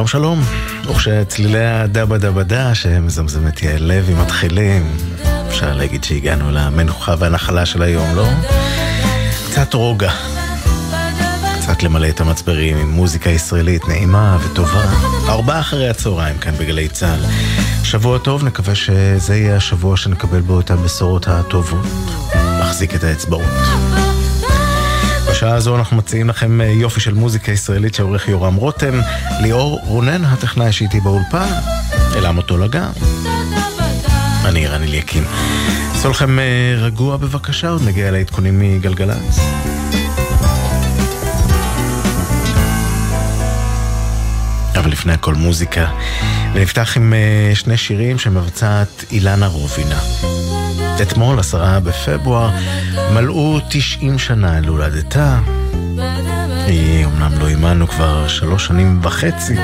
שלום שלום, וכשצלילי הדבה דבה דה שמזמזמת יעל לוי מתחילים, אפשר להגיד שהגענו למנוחה והנחלה של היום, לא? קצת רוגע, קצת למלא את המצברים עם מוזיקה ישראלית נעימה וטובה. ארבעה אחרי הצהריים כאן בגלי צה"ל. שבוע טוב, נקווה שזה יהיה השבוע שנקבל בו את הבשורות הטובות. מחזיק את האצבעות. בשעה הזו אנחנו מציעים לכם יופי של מוזיקה ישראלית שעורך יורם רותם, ליאור רונן, הטכנאי שאיתי באולפן, אלעם אותו לגן. אני רן אליקים. עשו לכם רגוע בבקשה, עוד נגיע לעדכונים מגלגלצ. אבל לפני הכל מוזיקה, ונפתח עם שני שירים שמבצעת אילנה רובינה. אתמול, עשרה בפברואר, מלאו 90 שנה להולדתה. היא אמנם לא עימנו כבר שלוש שנים וחצי.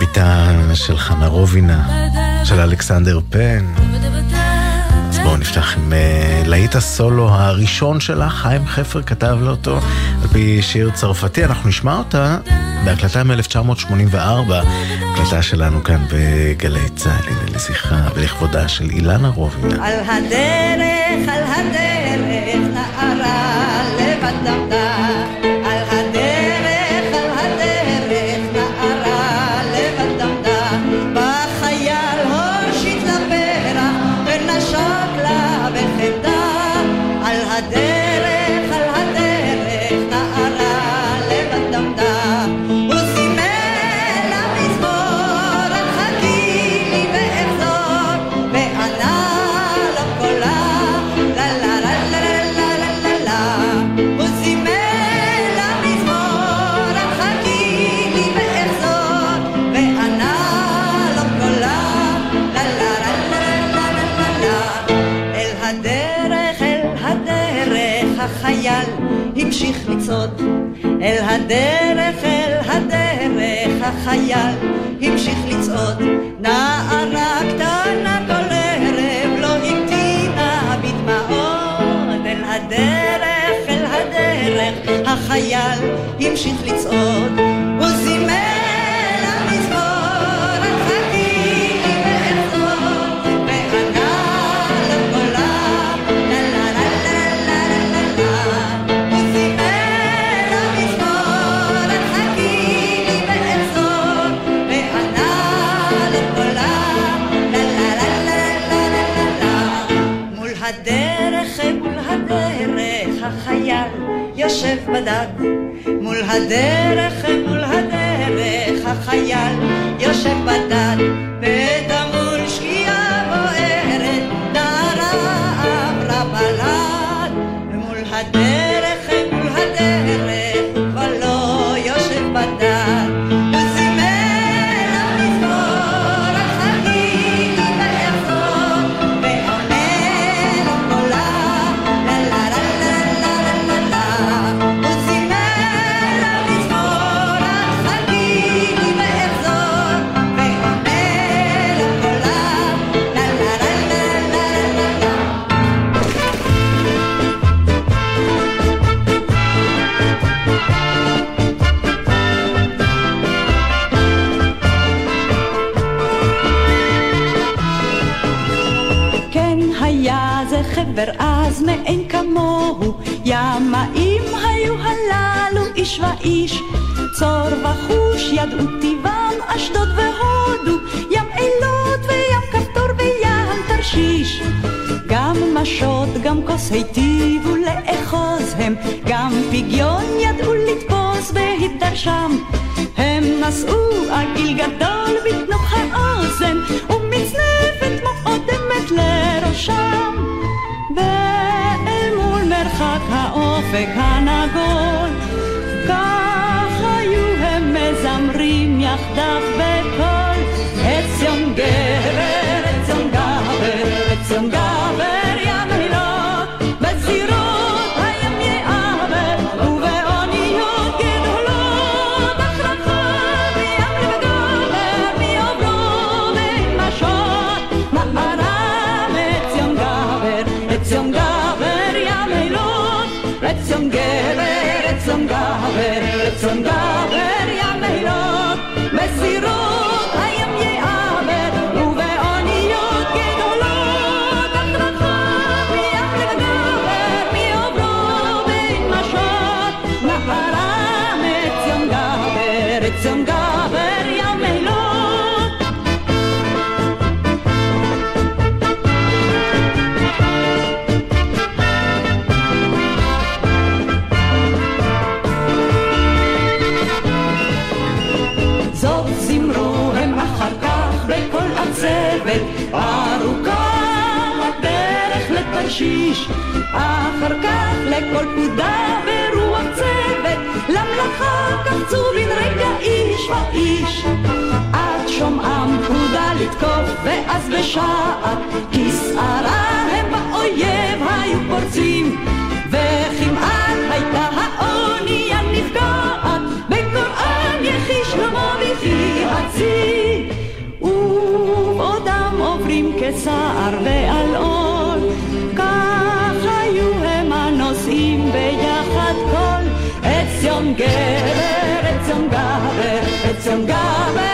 בתה של חנה רובינה, של אלכסנדר פן. בואו נפתח עם uh, להיט הסולו הראשון שלה, חיים חפר כתב לו אותו על פי שיר צרפתי, אנחנו נשמע אותה בהקלטה מ-1984, הקלטה שלנו כאן בגלי צה"ל, הנה לזכרה ולכבודה של אילנה רובינה. על הדרך, על הדרך, נערה לבד הדרך, אל הדרך, החייל המשיך לצעוד. נערה קטנה כל ערב לא המתינה בדמעות אל הדרך, אל הדרך, החייל המשיך לצעוד. תרשיש. גם משות, גם כוס היטיבו לאחוז הם, גם פגיון ידעו לתפוס בהתדרשם. הם נשאו עגיל גדול בתנוך האוזן, ומצנפת מאוד אמת לראשם. ואל מול מרחק האופק הנגול, כך היו הם מזמרים יחדיו בקול. עציון גבר, עציון Don't לתרשיש, אחר כך לכל פקודה ברוח צוות, למלאכה קפצו בן רגע איש ואיש. עד שומעם פקודה לתקוף, ואז בשעת כסערה Gaba.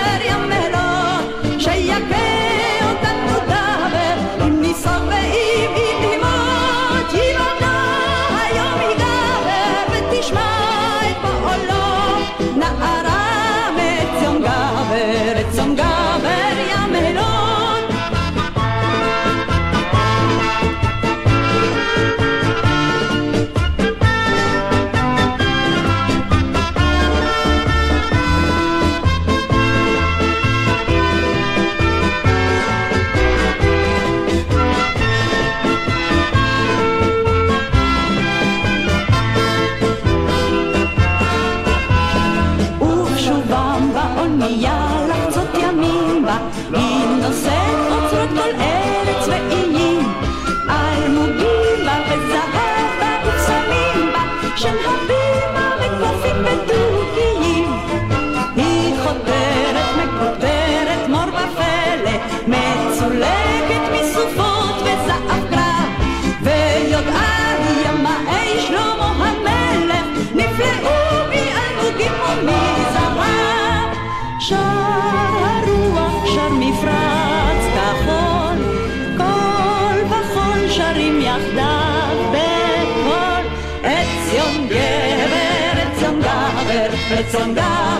andar.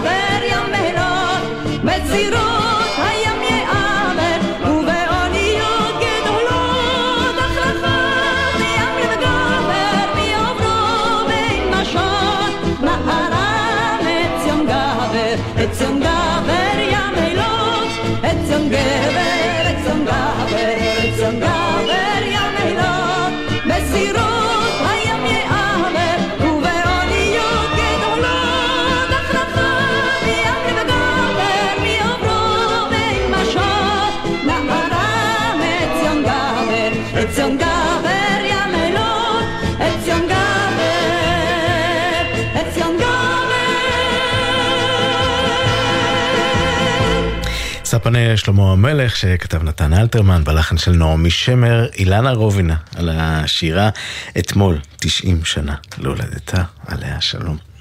ספני שלמה המלך שכתב נתן אלתרמן בלחן של נעמי שמר, אילנה רובינה על השירה אתמול, 90 שנה להולדתה, עליה שלום.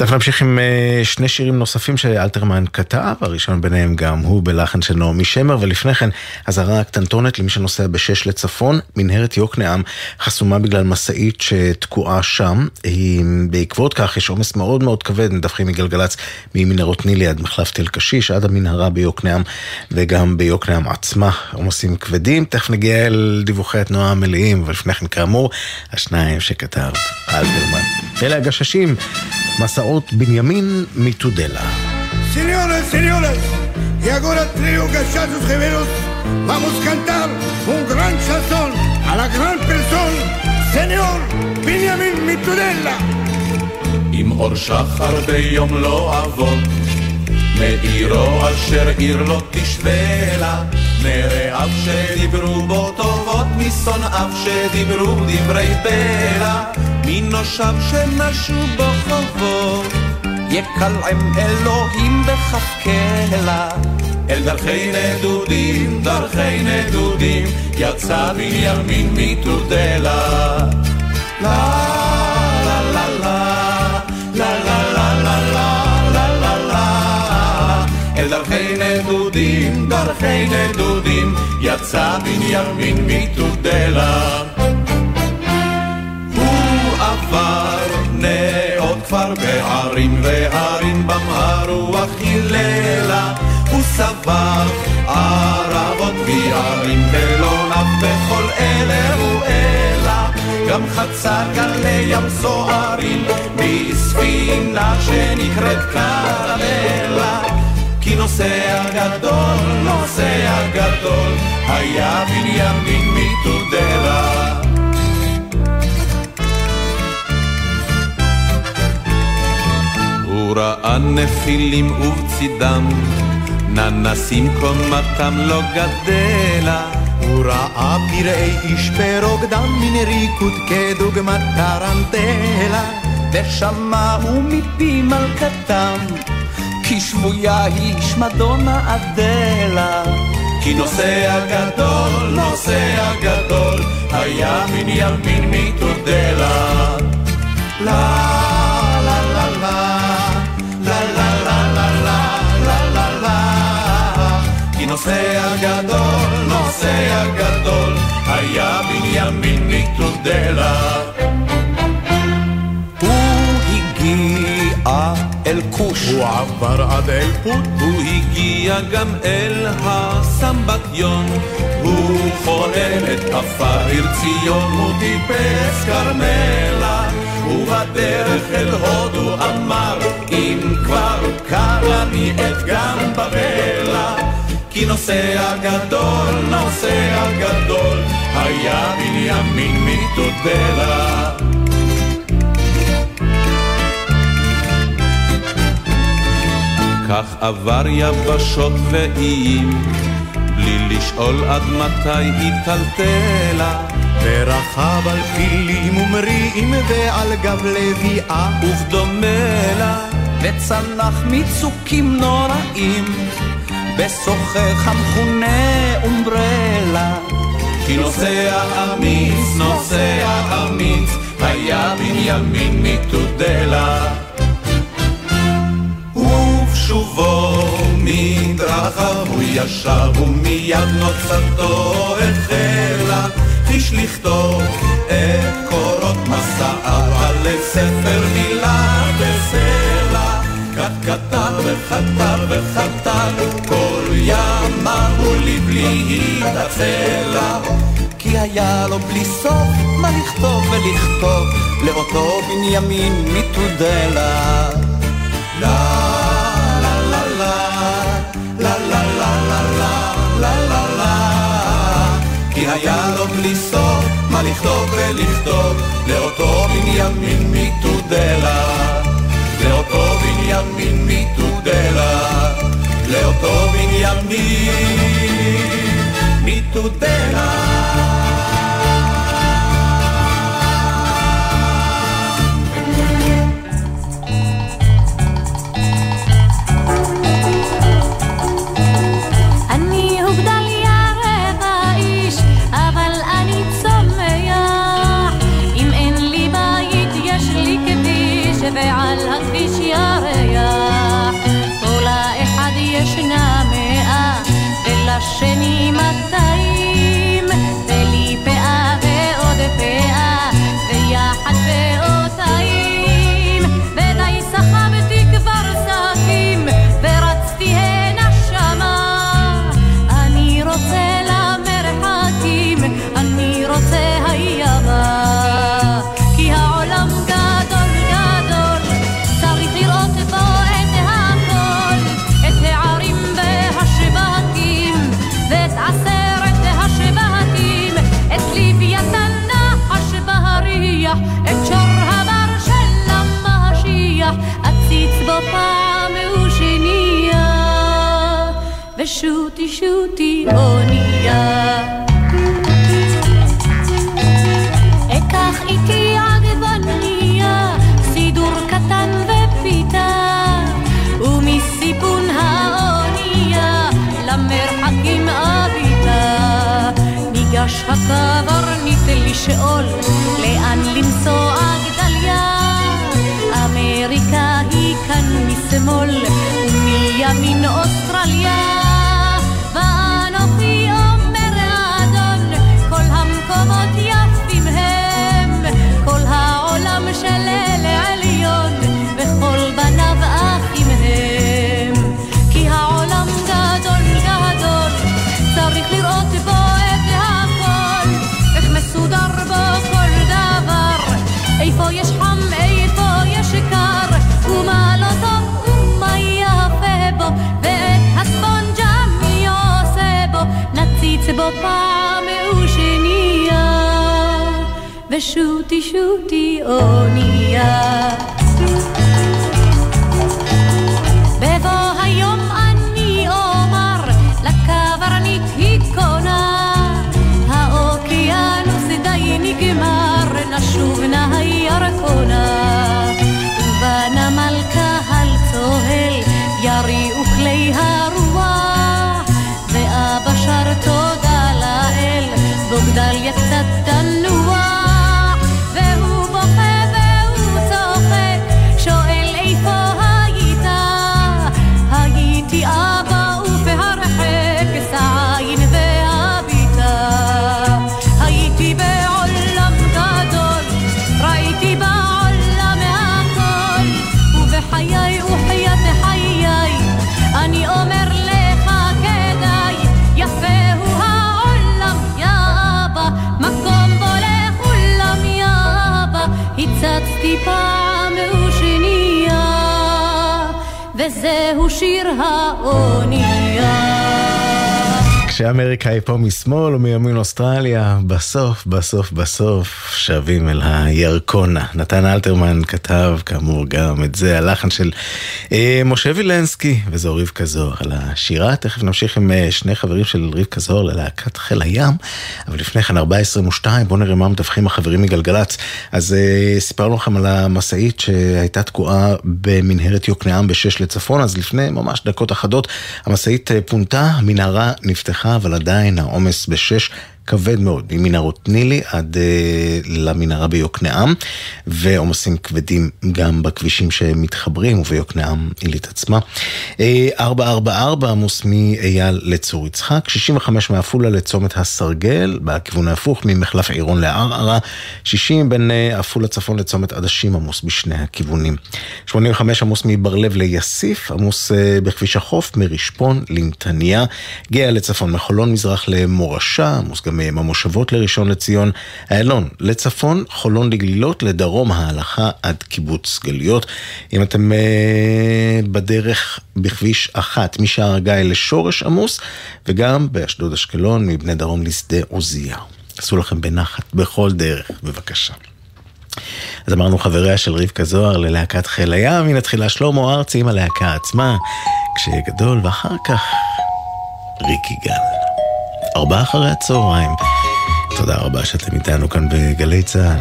תכף נמשיך עם אה, שני שירים נוספים שאלתרמן כתב, הראשון ביניהם גם הוא בלחן של נעמי שמר, ולפני כן אזהרה קטנטונת למי שנוסע בשש לצפון, מנהרת יוקנעם חסומה בגלל משאית שתקועה שם, היא, בעקבות כך יש עומס מאוד מאוד כבד, מדווחים מגלגלצ ממנהרות נילי עד מחלף תל קשיש, עד המנהרה ביוקנעם וגם ביוקנעם עצמה, עומסים כבדים, תכף נגיע אל דיווחי התנועה המלאים, אבל לפני כן כאמור, השניים שכתב אלתרמן. אלה הגששים, מסעות בנימין מתודלה. Señoras, señoras, y ahora trio gachazos gemelos, vamos a cantar un gran chanson a la gran persona, señor Benjamin Mitudella. עם אור שחר ביום לא אבוד, מעירו אשר עיר לא תשווה לה, נרעיו שדיברו בו טובות, משונאיו שדיברו דברי בלע, מינו שם שמשהו חובו, יקלעם אלוהים בחפקלה. אל דרכי נדודים, דרכי נדודים, יצא בנימין מתודלה. לה אל דרכי נדודים, דרכי נדודים, יצא בנימין מתודלה. עבר נאות כפר בערים והרים בם הרוח היללה. הוא סבר ערבות וערים ולא נף בכל אלה הוא אלה. גם חצה גלי ים סוערים בספינה שנקראת קרמלה כי כי נוסע גדול, נוסע גדול, היה בנימין מתודרה. הוא ראה נפילים ובצידם, ננסים קומתם לא גדלה. הוא ראה פראי איש ברוקדם מן ריקוד כדוגמת טרנטלה, ושמעו מפי מלכתם, כי שבויה היא שמדונה אדלה. כי נוסע גדול, נוסע גדול, היה בנימין מתודלה. לה לה נוסע גדול, נוסע גדול, היה בנימין. הוא הגיע אל כוש, הוא עבר עד אל פוט, הוא הגיע גם אל הסמבטיון, הוא חולל את עפר עיר ציון, הוא טיפס כרמלה, ובדרך אל הודו אמר, אם כבר קר אני את גם בבלה. כי נוסע גדול, נוסע גדול, היה בנימין מתודלה. כך עבר יבשות ואיים, בלי לשאול עד מתי היא טלטלה. ורכב על פילים ומריעים ועל גב לביאה, ובדומה לה, וצנח מצוקים נוראים, בשוחך המכונה אומברלה. כי נוסע אמיץ, נוסע אמיץ, היה בנימין מתודלה. ובשובו מדרכיו הוא ישב ומיד נוצתו החלה, חיש לכתוב את קורות מסעיו על ספר מילה בסלע. כך כתב וכתב וכתב, כל מבלי להתעצל לה כי היה לו בלי סוף מה לכתוב ולכתוב לאותו בנימין מתודלה לה כי היה לו בלי סוף מה לכתוב ולכתוב לאותו בנימין מתודלה לאותו בנימין מתודלה לאותו בנימין מתודלה no ושוטי שוטי אונייה. harmonia כשאמריקאי פה משמאל ומימין אוסטרליה, בסוף, בסוף, בסוף שבים אל הירקונה. נתן אלתרמן כתב כאמור גם את זה, הלחן של אה, משה וילנסקי וזו רבקה זוהר על השירה. תכף נמשיך עם אה, שני חברים של רבקה זוהר ללהקת חיל הים, אבל לפני כן 422, בואו נראה מה מדווחים החברים מגלגלצ. אז אה, סיפרנו לכם על המשאית שהייתה תקועה במנהרת יוקנעם בשש לצפון, אז לפני ממש דקות אחדות המשאית אה, פונתה, המנהרה נפתחה. אבל עדיין העומס בשש כבד מאוד, ממנהרות נילי עד uh, למנהרה ביוקנעם, ועומסים כבדים גם בכבישים שמתחברים, וביוקנעם עילית עצמה. Uh, 444 עמוס מאייל לצור יצחק, 65 מעפולה לצומת הסרגל, בכיוון ההפוך ממחלף עירון לערערה, 60 בין uh, עפולה צפון לצומת עדשים עמוס בשני הכיוונים. 85 עמוס מבר לב ליסיף, עמוס בכביש החוף מרשפון לנתניה, גאה לצפון מחולון מזרח למורשה, עמוס גם מהמושבות לראשון לציון, איילון לצפון, חולון לגלילות, לדרום ההלכה עד קיבוץ גלויות. אם אתם אה, בדרך בכביש אחת משער הגיא לשורש עמוס, וגם באשדוד אשקלון מבני דרום לשדה עוזיהו. עשו לכם בנחת בכל דרך, בבקשה. אז אמרנו חבריה של רבקה זוהר ללהקת חיל הים, הנה תחילה שלמה ארצי עם הלהקה עצמה, כשיהיה גדול, ואחר כך ריקי גל. ארבעה אחרי הצהריים. תודה רבה שאתם איתנו כאן בגלי צה"ל.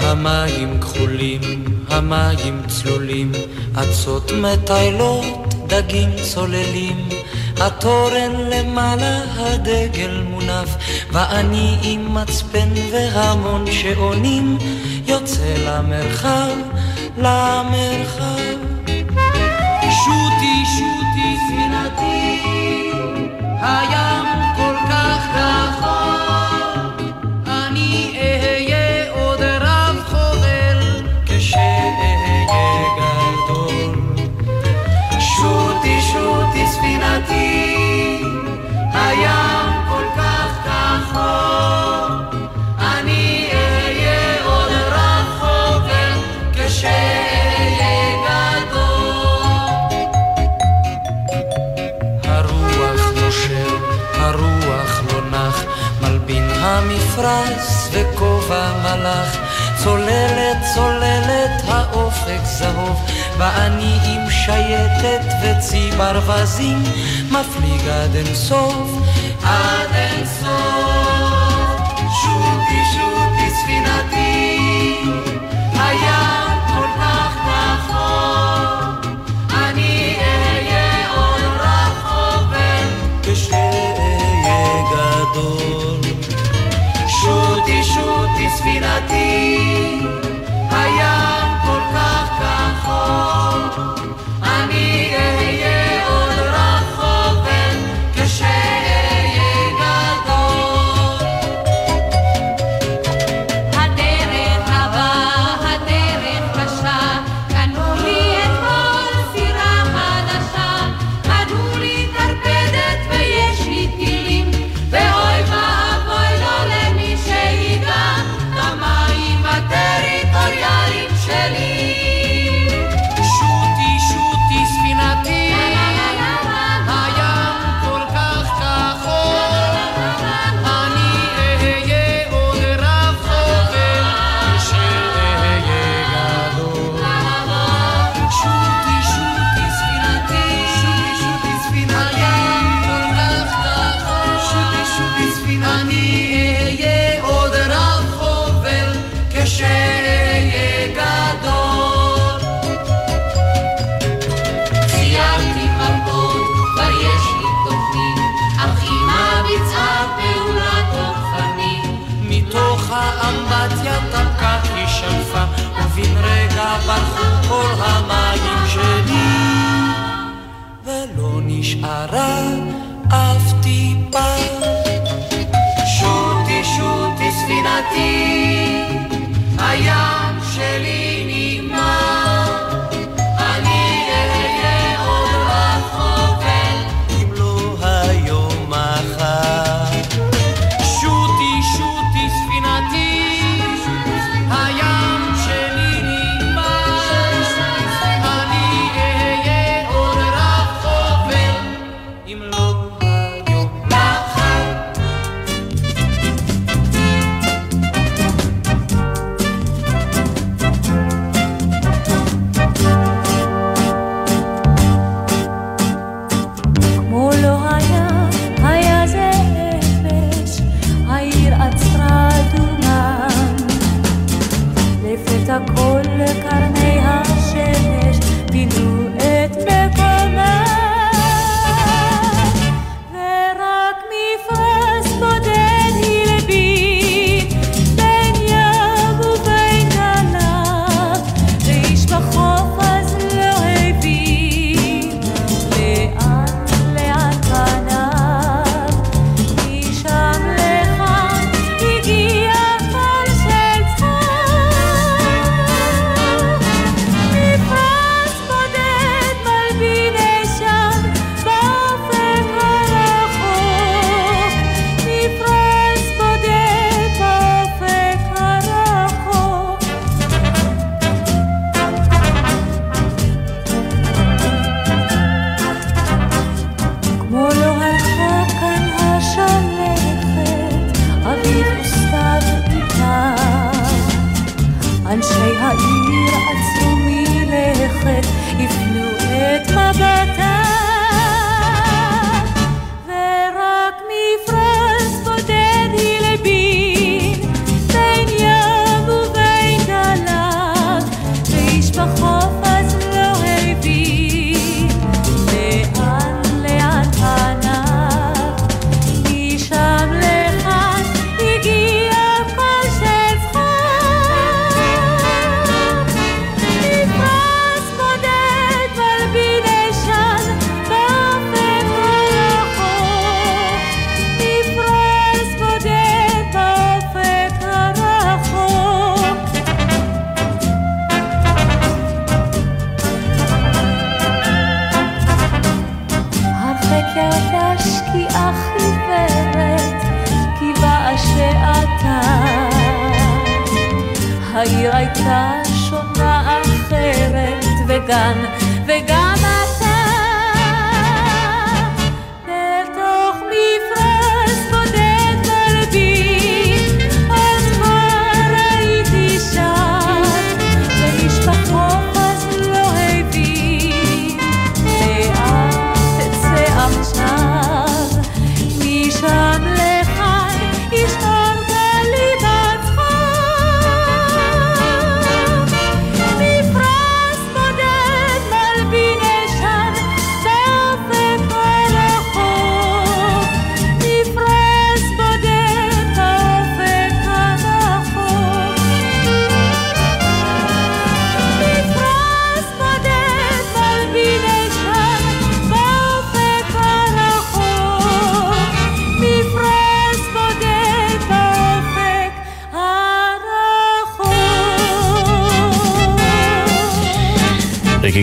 המים כחולים, המים צלולים, אצות מטיילות, דגים צוללים. התורן למעלה, הדגל מונף, ואני עם מצפן והמון שעונים, יוצא למרחב, למרחב. שוטי שוטי ספינתי, הים המפרש וכובע מלאך, צוללת צוללת האופק זהוב, ואני עם שייטת וצי ברווזים, מפליג עד אין סוף, עד אין סוף.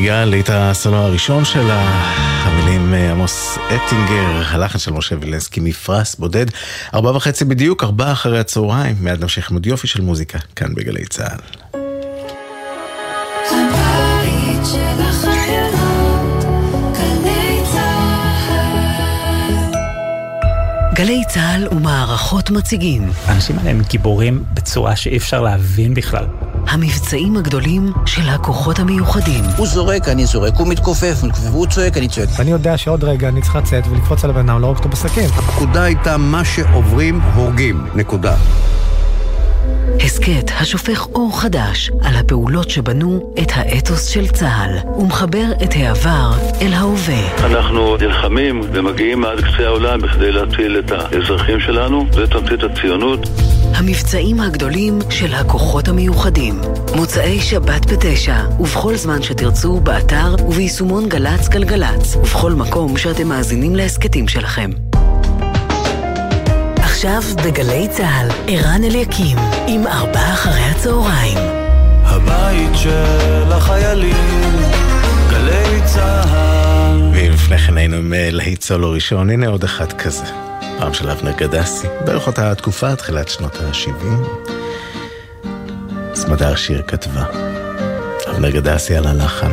מוביל את הסולו הראשון של המילים אה, עמוס אטינגר, הלחן של משה וילנסקי, מפרס בודד, ארבע וחצי בדיוק, ארבע אחרי הצהריים, מיד נמשיך עם עוד יופי של מוזיקה, כאן בגלי צה"ל. גלי צה"ל ומערכות מציגים. האנשים האלה הם גיבורים בצורה שאי אפשר להבין בכלל. המבצעים הגדולים של הכוחות המיוחדים. הוא זורק, אני זורק, הוא מתכופף, והוא צועק, אני צועק. ואני יודע שעוד רגע אני צריך לצאת ולקפוץ על הבן אדם, לא להרוג אותו בסכין. הפקודה הייתה מה שעוברים, הורגים. נקודה. הסכת השופך אור חדש על הפעולות שבנו את האתוס של צה"ל ומחבר את העבר אל ההווה. אנחנו נלחמים ומגיעים עד קצה העולם בכדי להטיל את האזרחים שלנו ואת תמצית הציונות. המבצעים הגדולים של הכוחות המיוחדים. מוצאי שבת בתשע, ובכל זמן שתרצו, באתר וביישומון גל"צ גלגלצ, ובכל מקום שאתם מאזינים להסכתים שלכם. עכשיו בגלי צה"ל, ערן אליקים, עם ארבעה אחרי הצהריים. הבית של החיילים, גלי צה"ל. ולפני כן היינו עם להיט סולו ראשון, הנה עוד אחד כזה. פעם של אבנר גדסי, בערך אותה התקופה, תחילת שנות ה-70. סמדר שיר כתבה. אבנר גדסי על הלחן.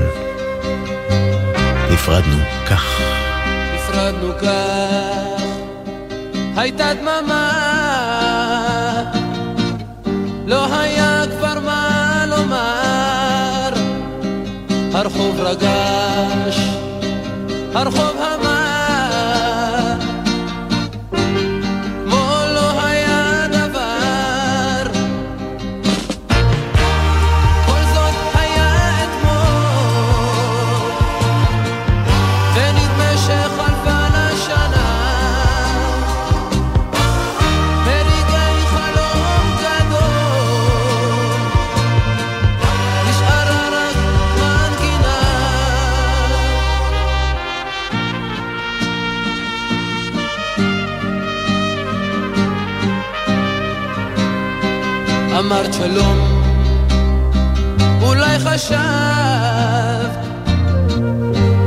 נפרדנו כך. נפרדנו כך, הייתה דממה, לא היה כבר מה לומר. הרחוב רגש, הרחוב אמרת שלום, אולי חשבת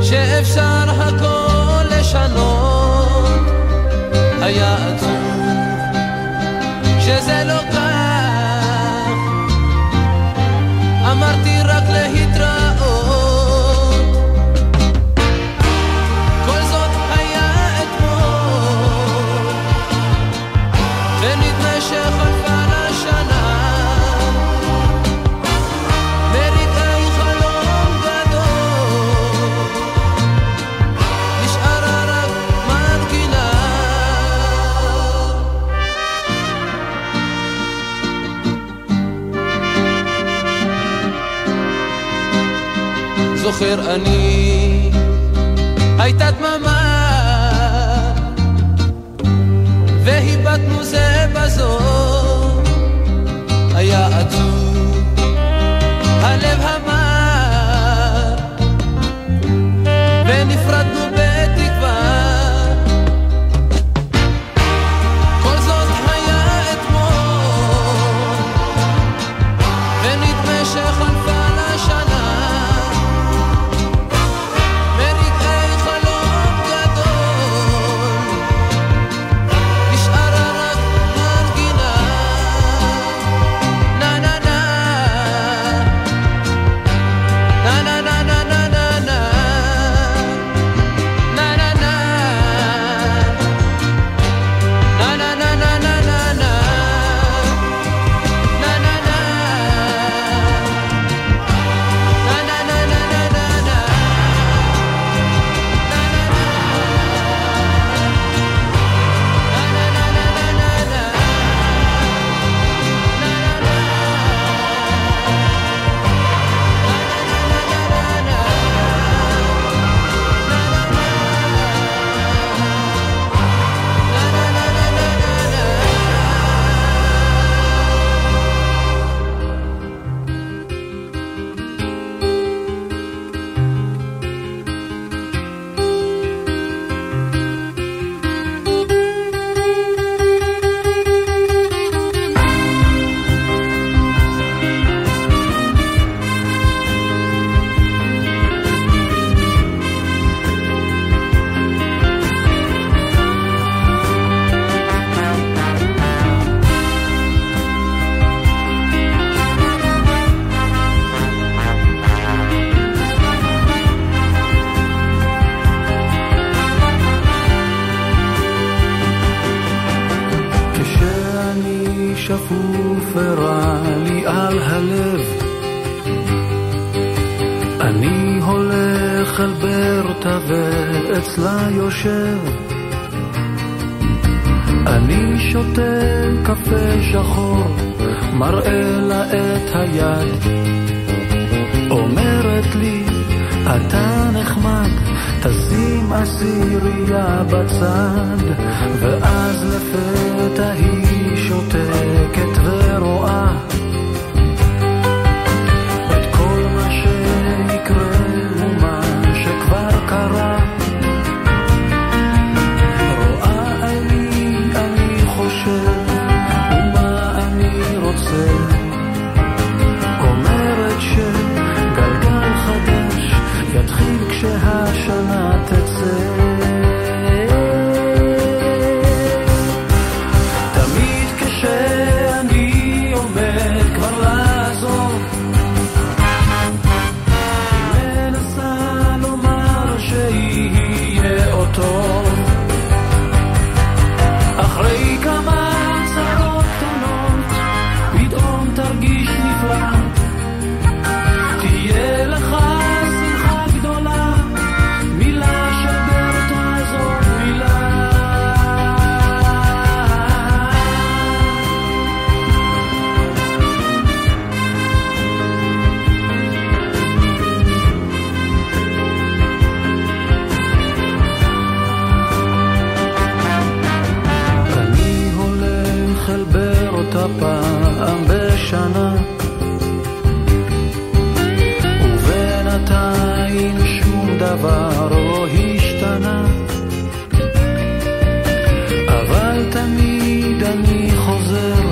שאפשר הכל לשנות, היה עצוב שזה לא כך, זוכר אני, לה בצד, ואז לפתע היא שותקת ורואה דבר לא השתנה. אבל תמיד אני חוזר,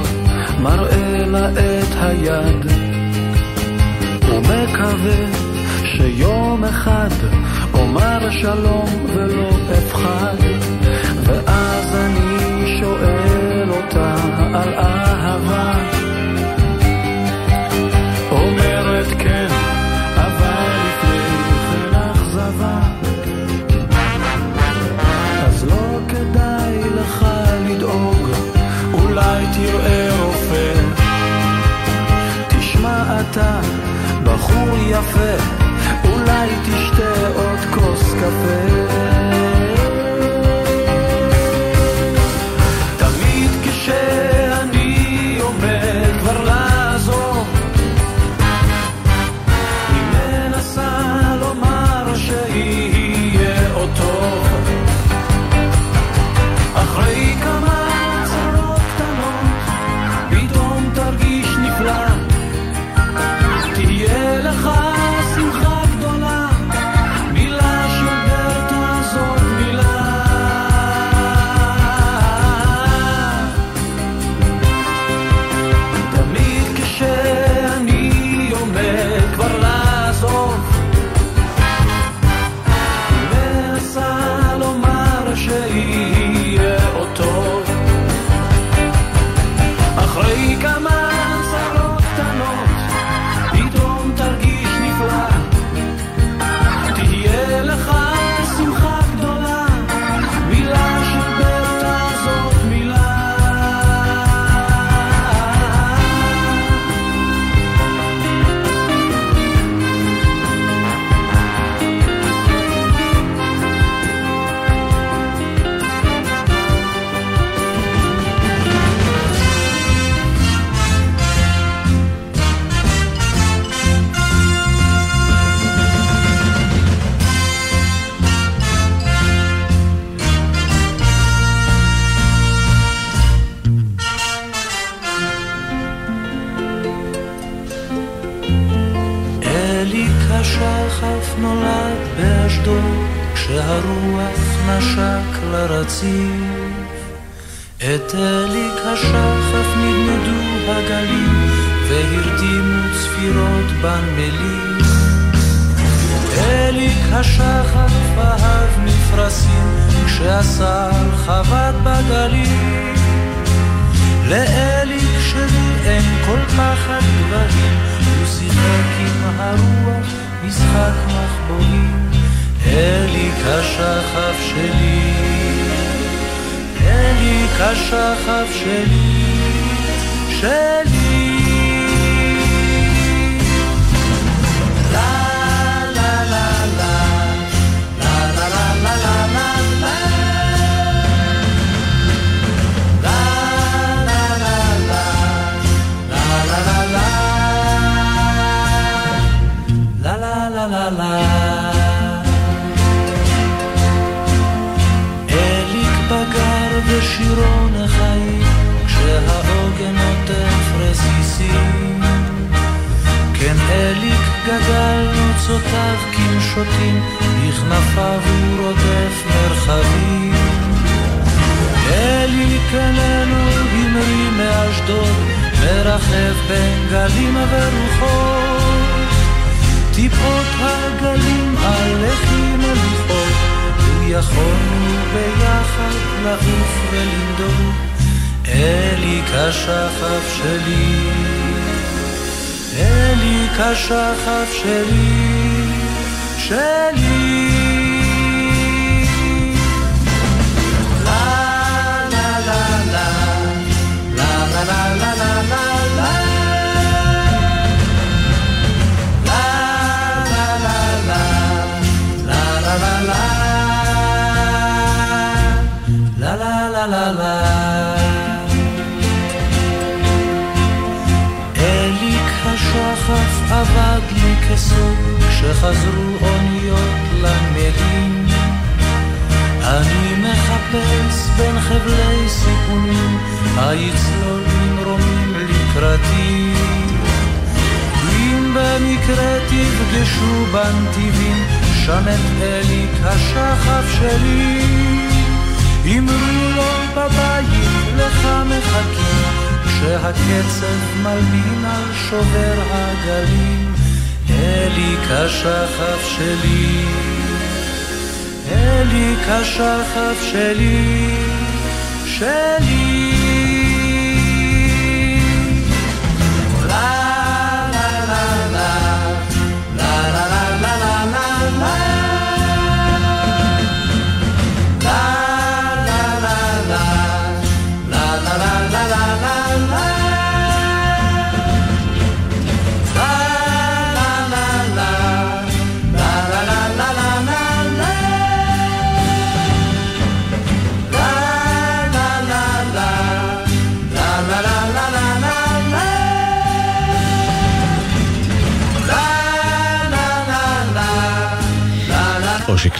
מראה לה את היד, ומקווה שיום אחד אומר שלום ולא אפחד, ואז אני שואל אותה על אהבה. רואה רופא. תשמע אתה, בחור יפה, אולי תשתה עוד כוס קפה. השחף שלי במקרה תפגשו בנתיבים שם את אליק השחף שלי. אמרו לו בבית לך מחכים כשהקצב מלבין על שובר הגלים אליק השחף שלי. אליק השחף שלי שלי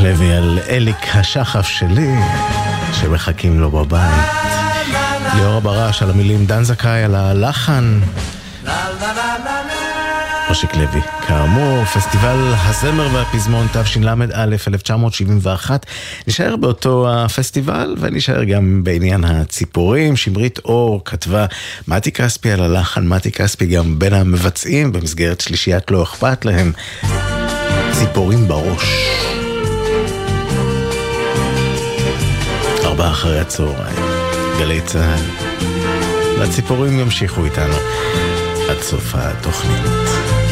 לוי על אליק השחף שלי, שמחכים לו בבית. ליאורה ברש על המילים דן זכאי על הלחן. אושיק לוי, כאמור, פסטיבל הזמר והפזמון תשל"א 1971. נשאר באותו הפסטיבל ונשאר גם בעניין הציפורים. שמרית אור כתבה מתי כספי על הלחן, מתי כספי גם בין המבצעים במסגרת שלישיית לא אכפת להם. ציפורים בראש. ארבעה אחרי הצהריים, גלי צה"ל. והציפורים ימשיכו איתנו עד סוף התוכנית.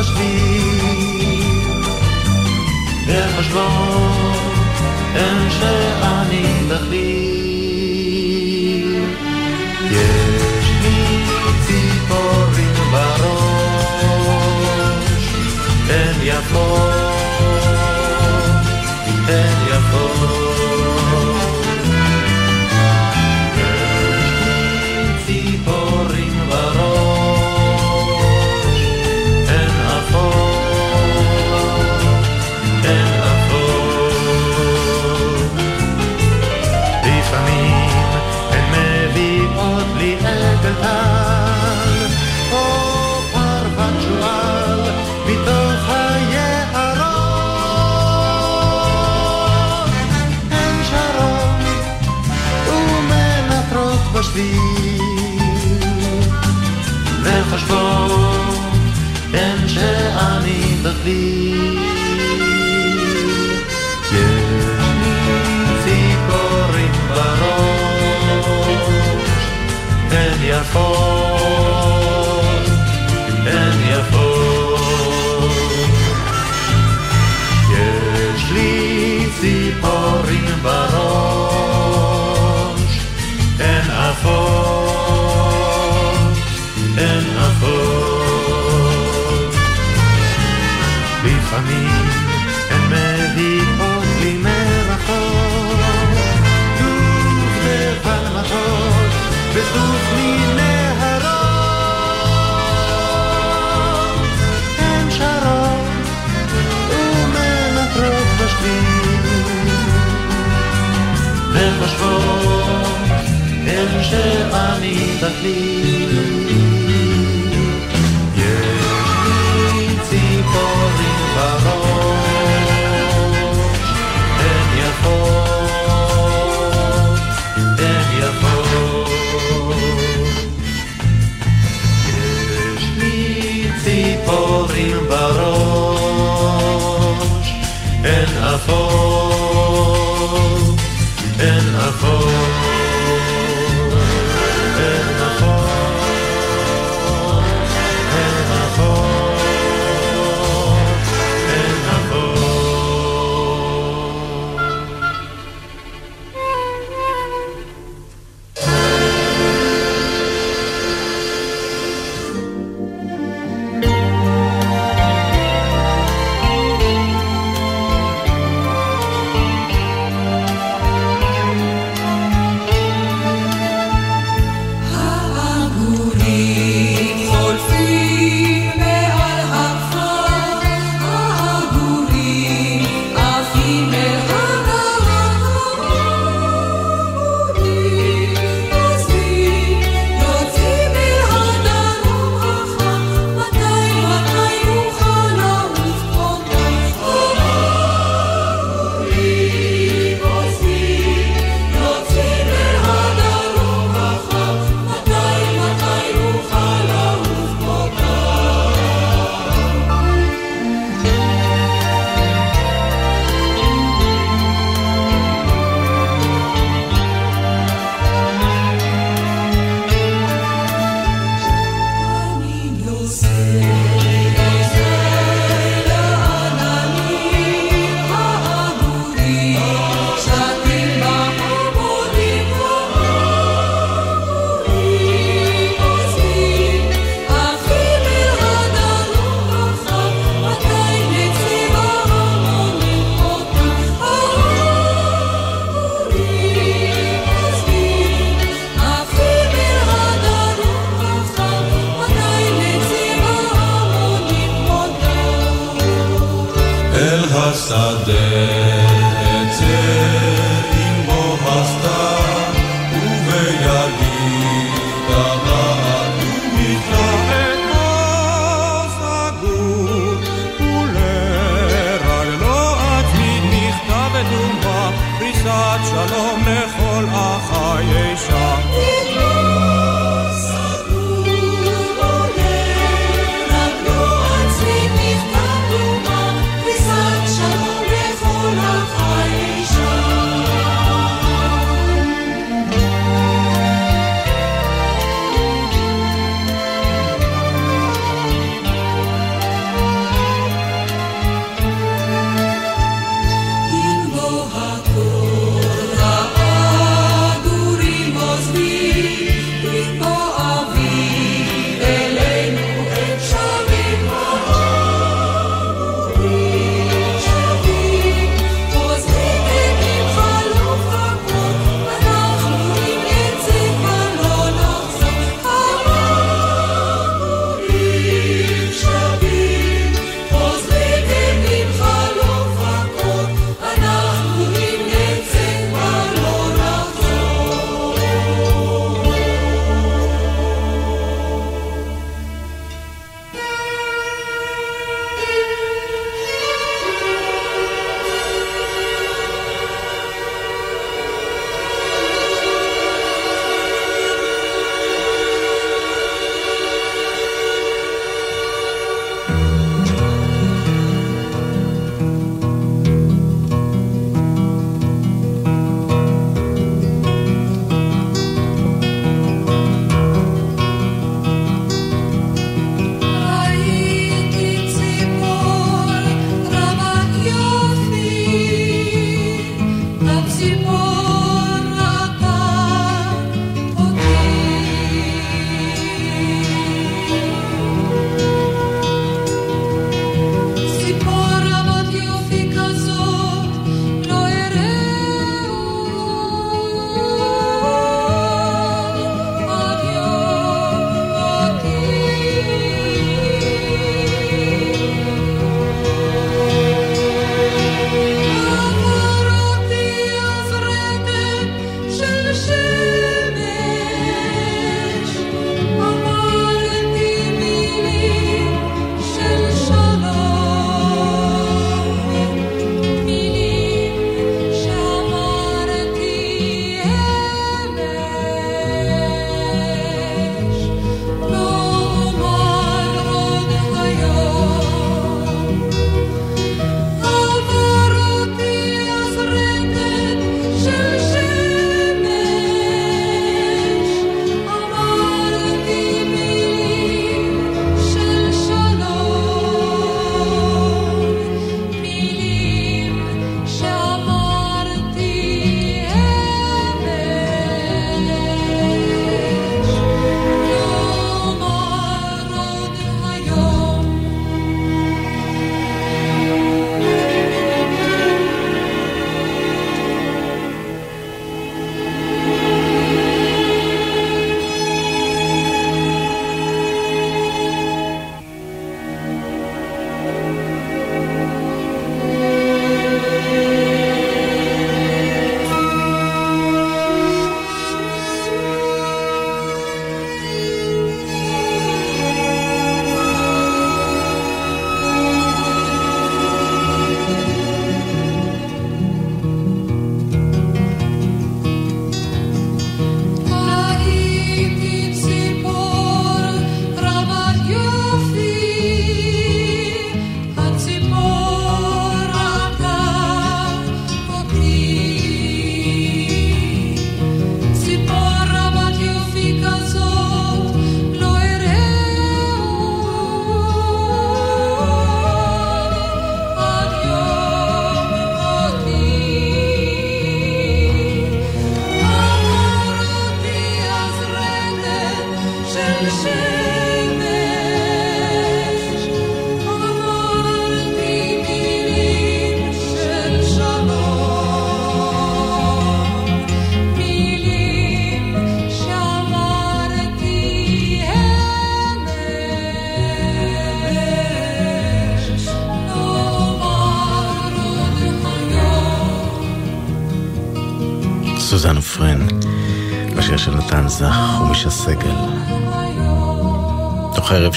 בשביל, וחושבות הן שאני בכליל. יש לי ציפורים בראש, הן יפות,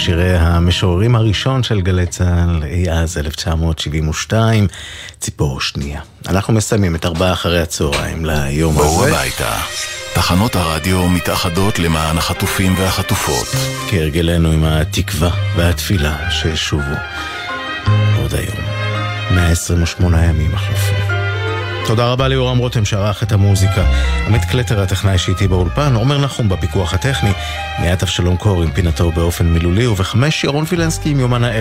תוך ערב שירי המשוררים הראשון של גלי צה"ל, אי אז 1972, ציפור שנייה. אנחנו מסיימים את ארבעה אחרי הצהריים ליום הזה. בואו הביתה. תחנות הרדיו מתאחדות למען החטופים והחטופות. כהרגלנו עם התקווה והתפילה שישובו עוד היום. 128 ימים החלפו. תודה רבה ליורם רותם שערך את המוזיקה. עמית קלטר הטכנאי שאיתי באולפן, עומר נחום בפיקוח הטכני, מיד אבשלום קור עם פינתו באופן מילולי, ובחמש ירון וילנסקי עם יומן הערב.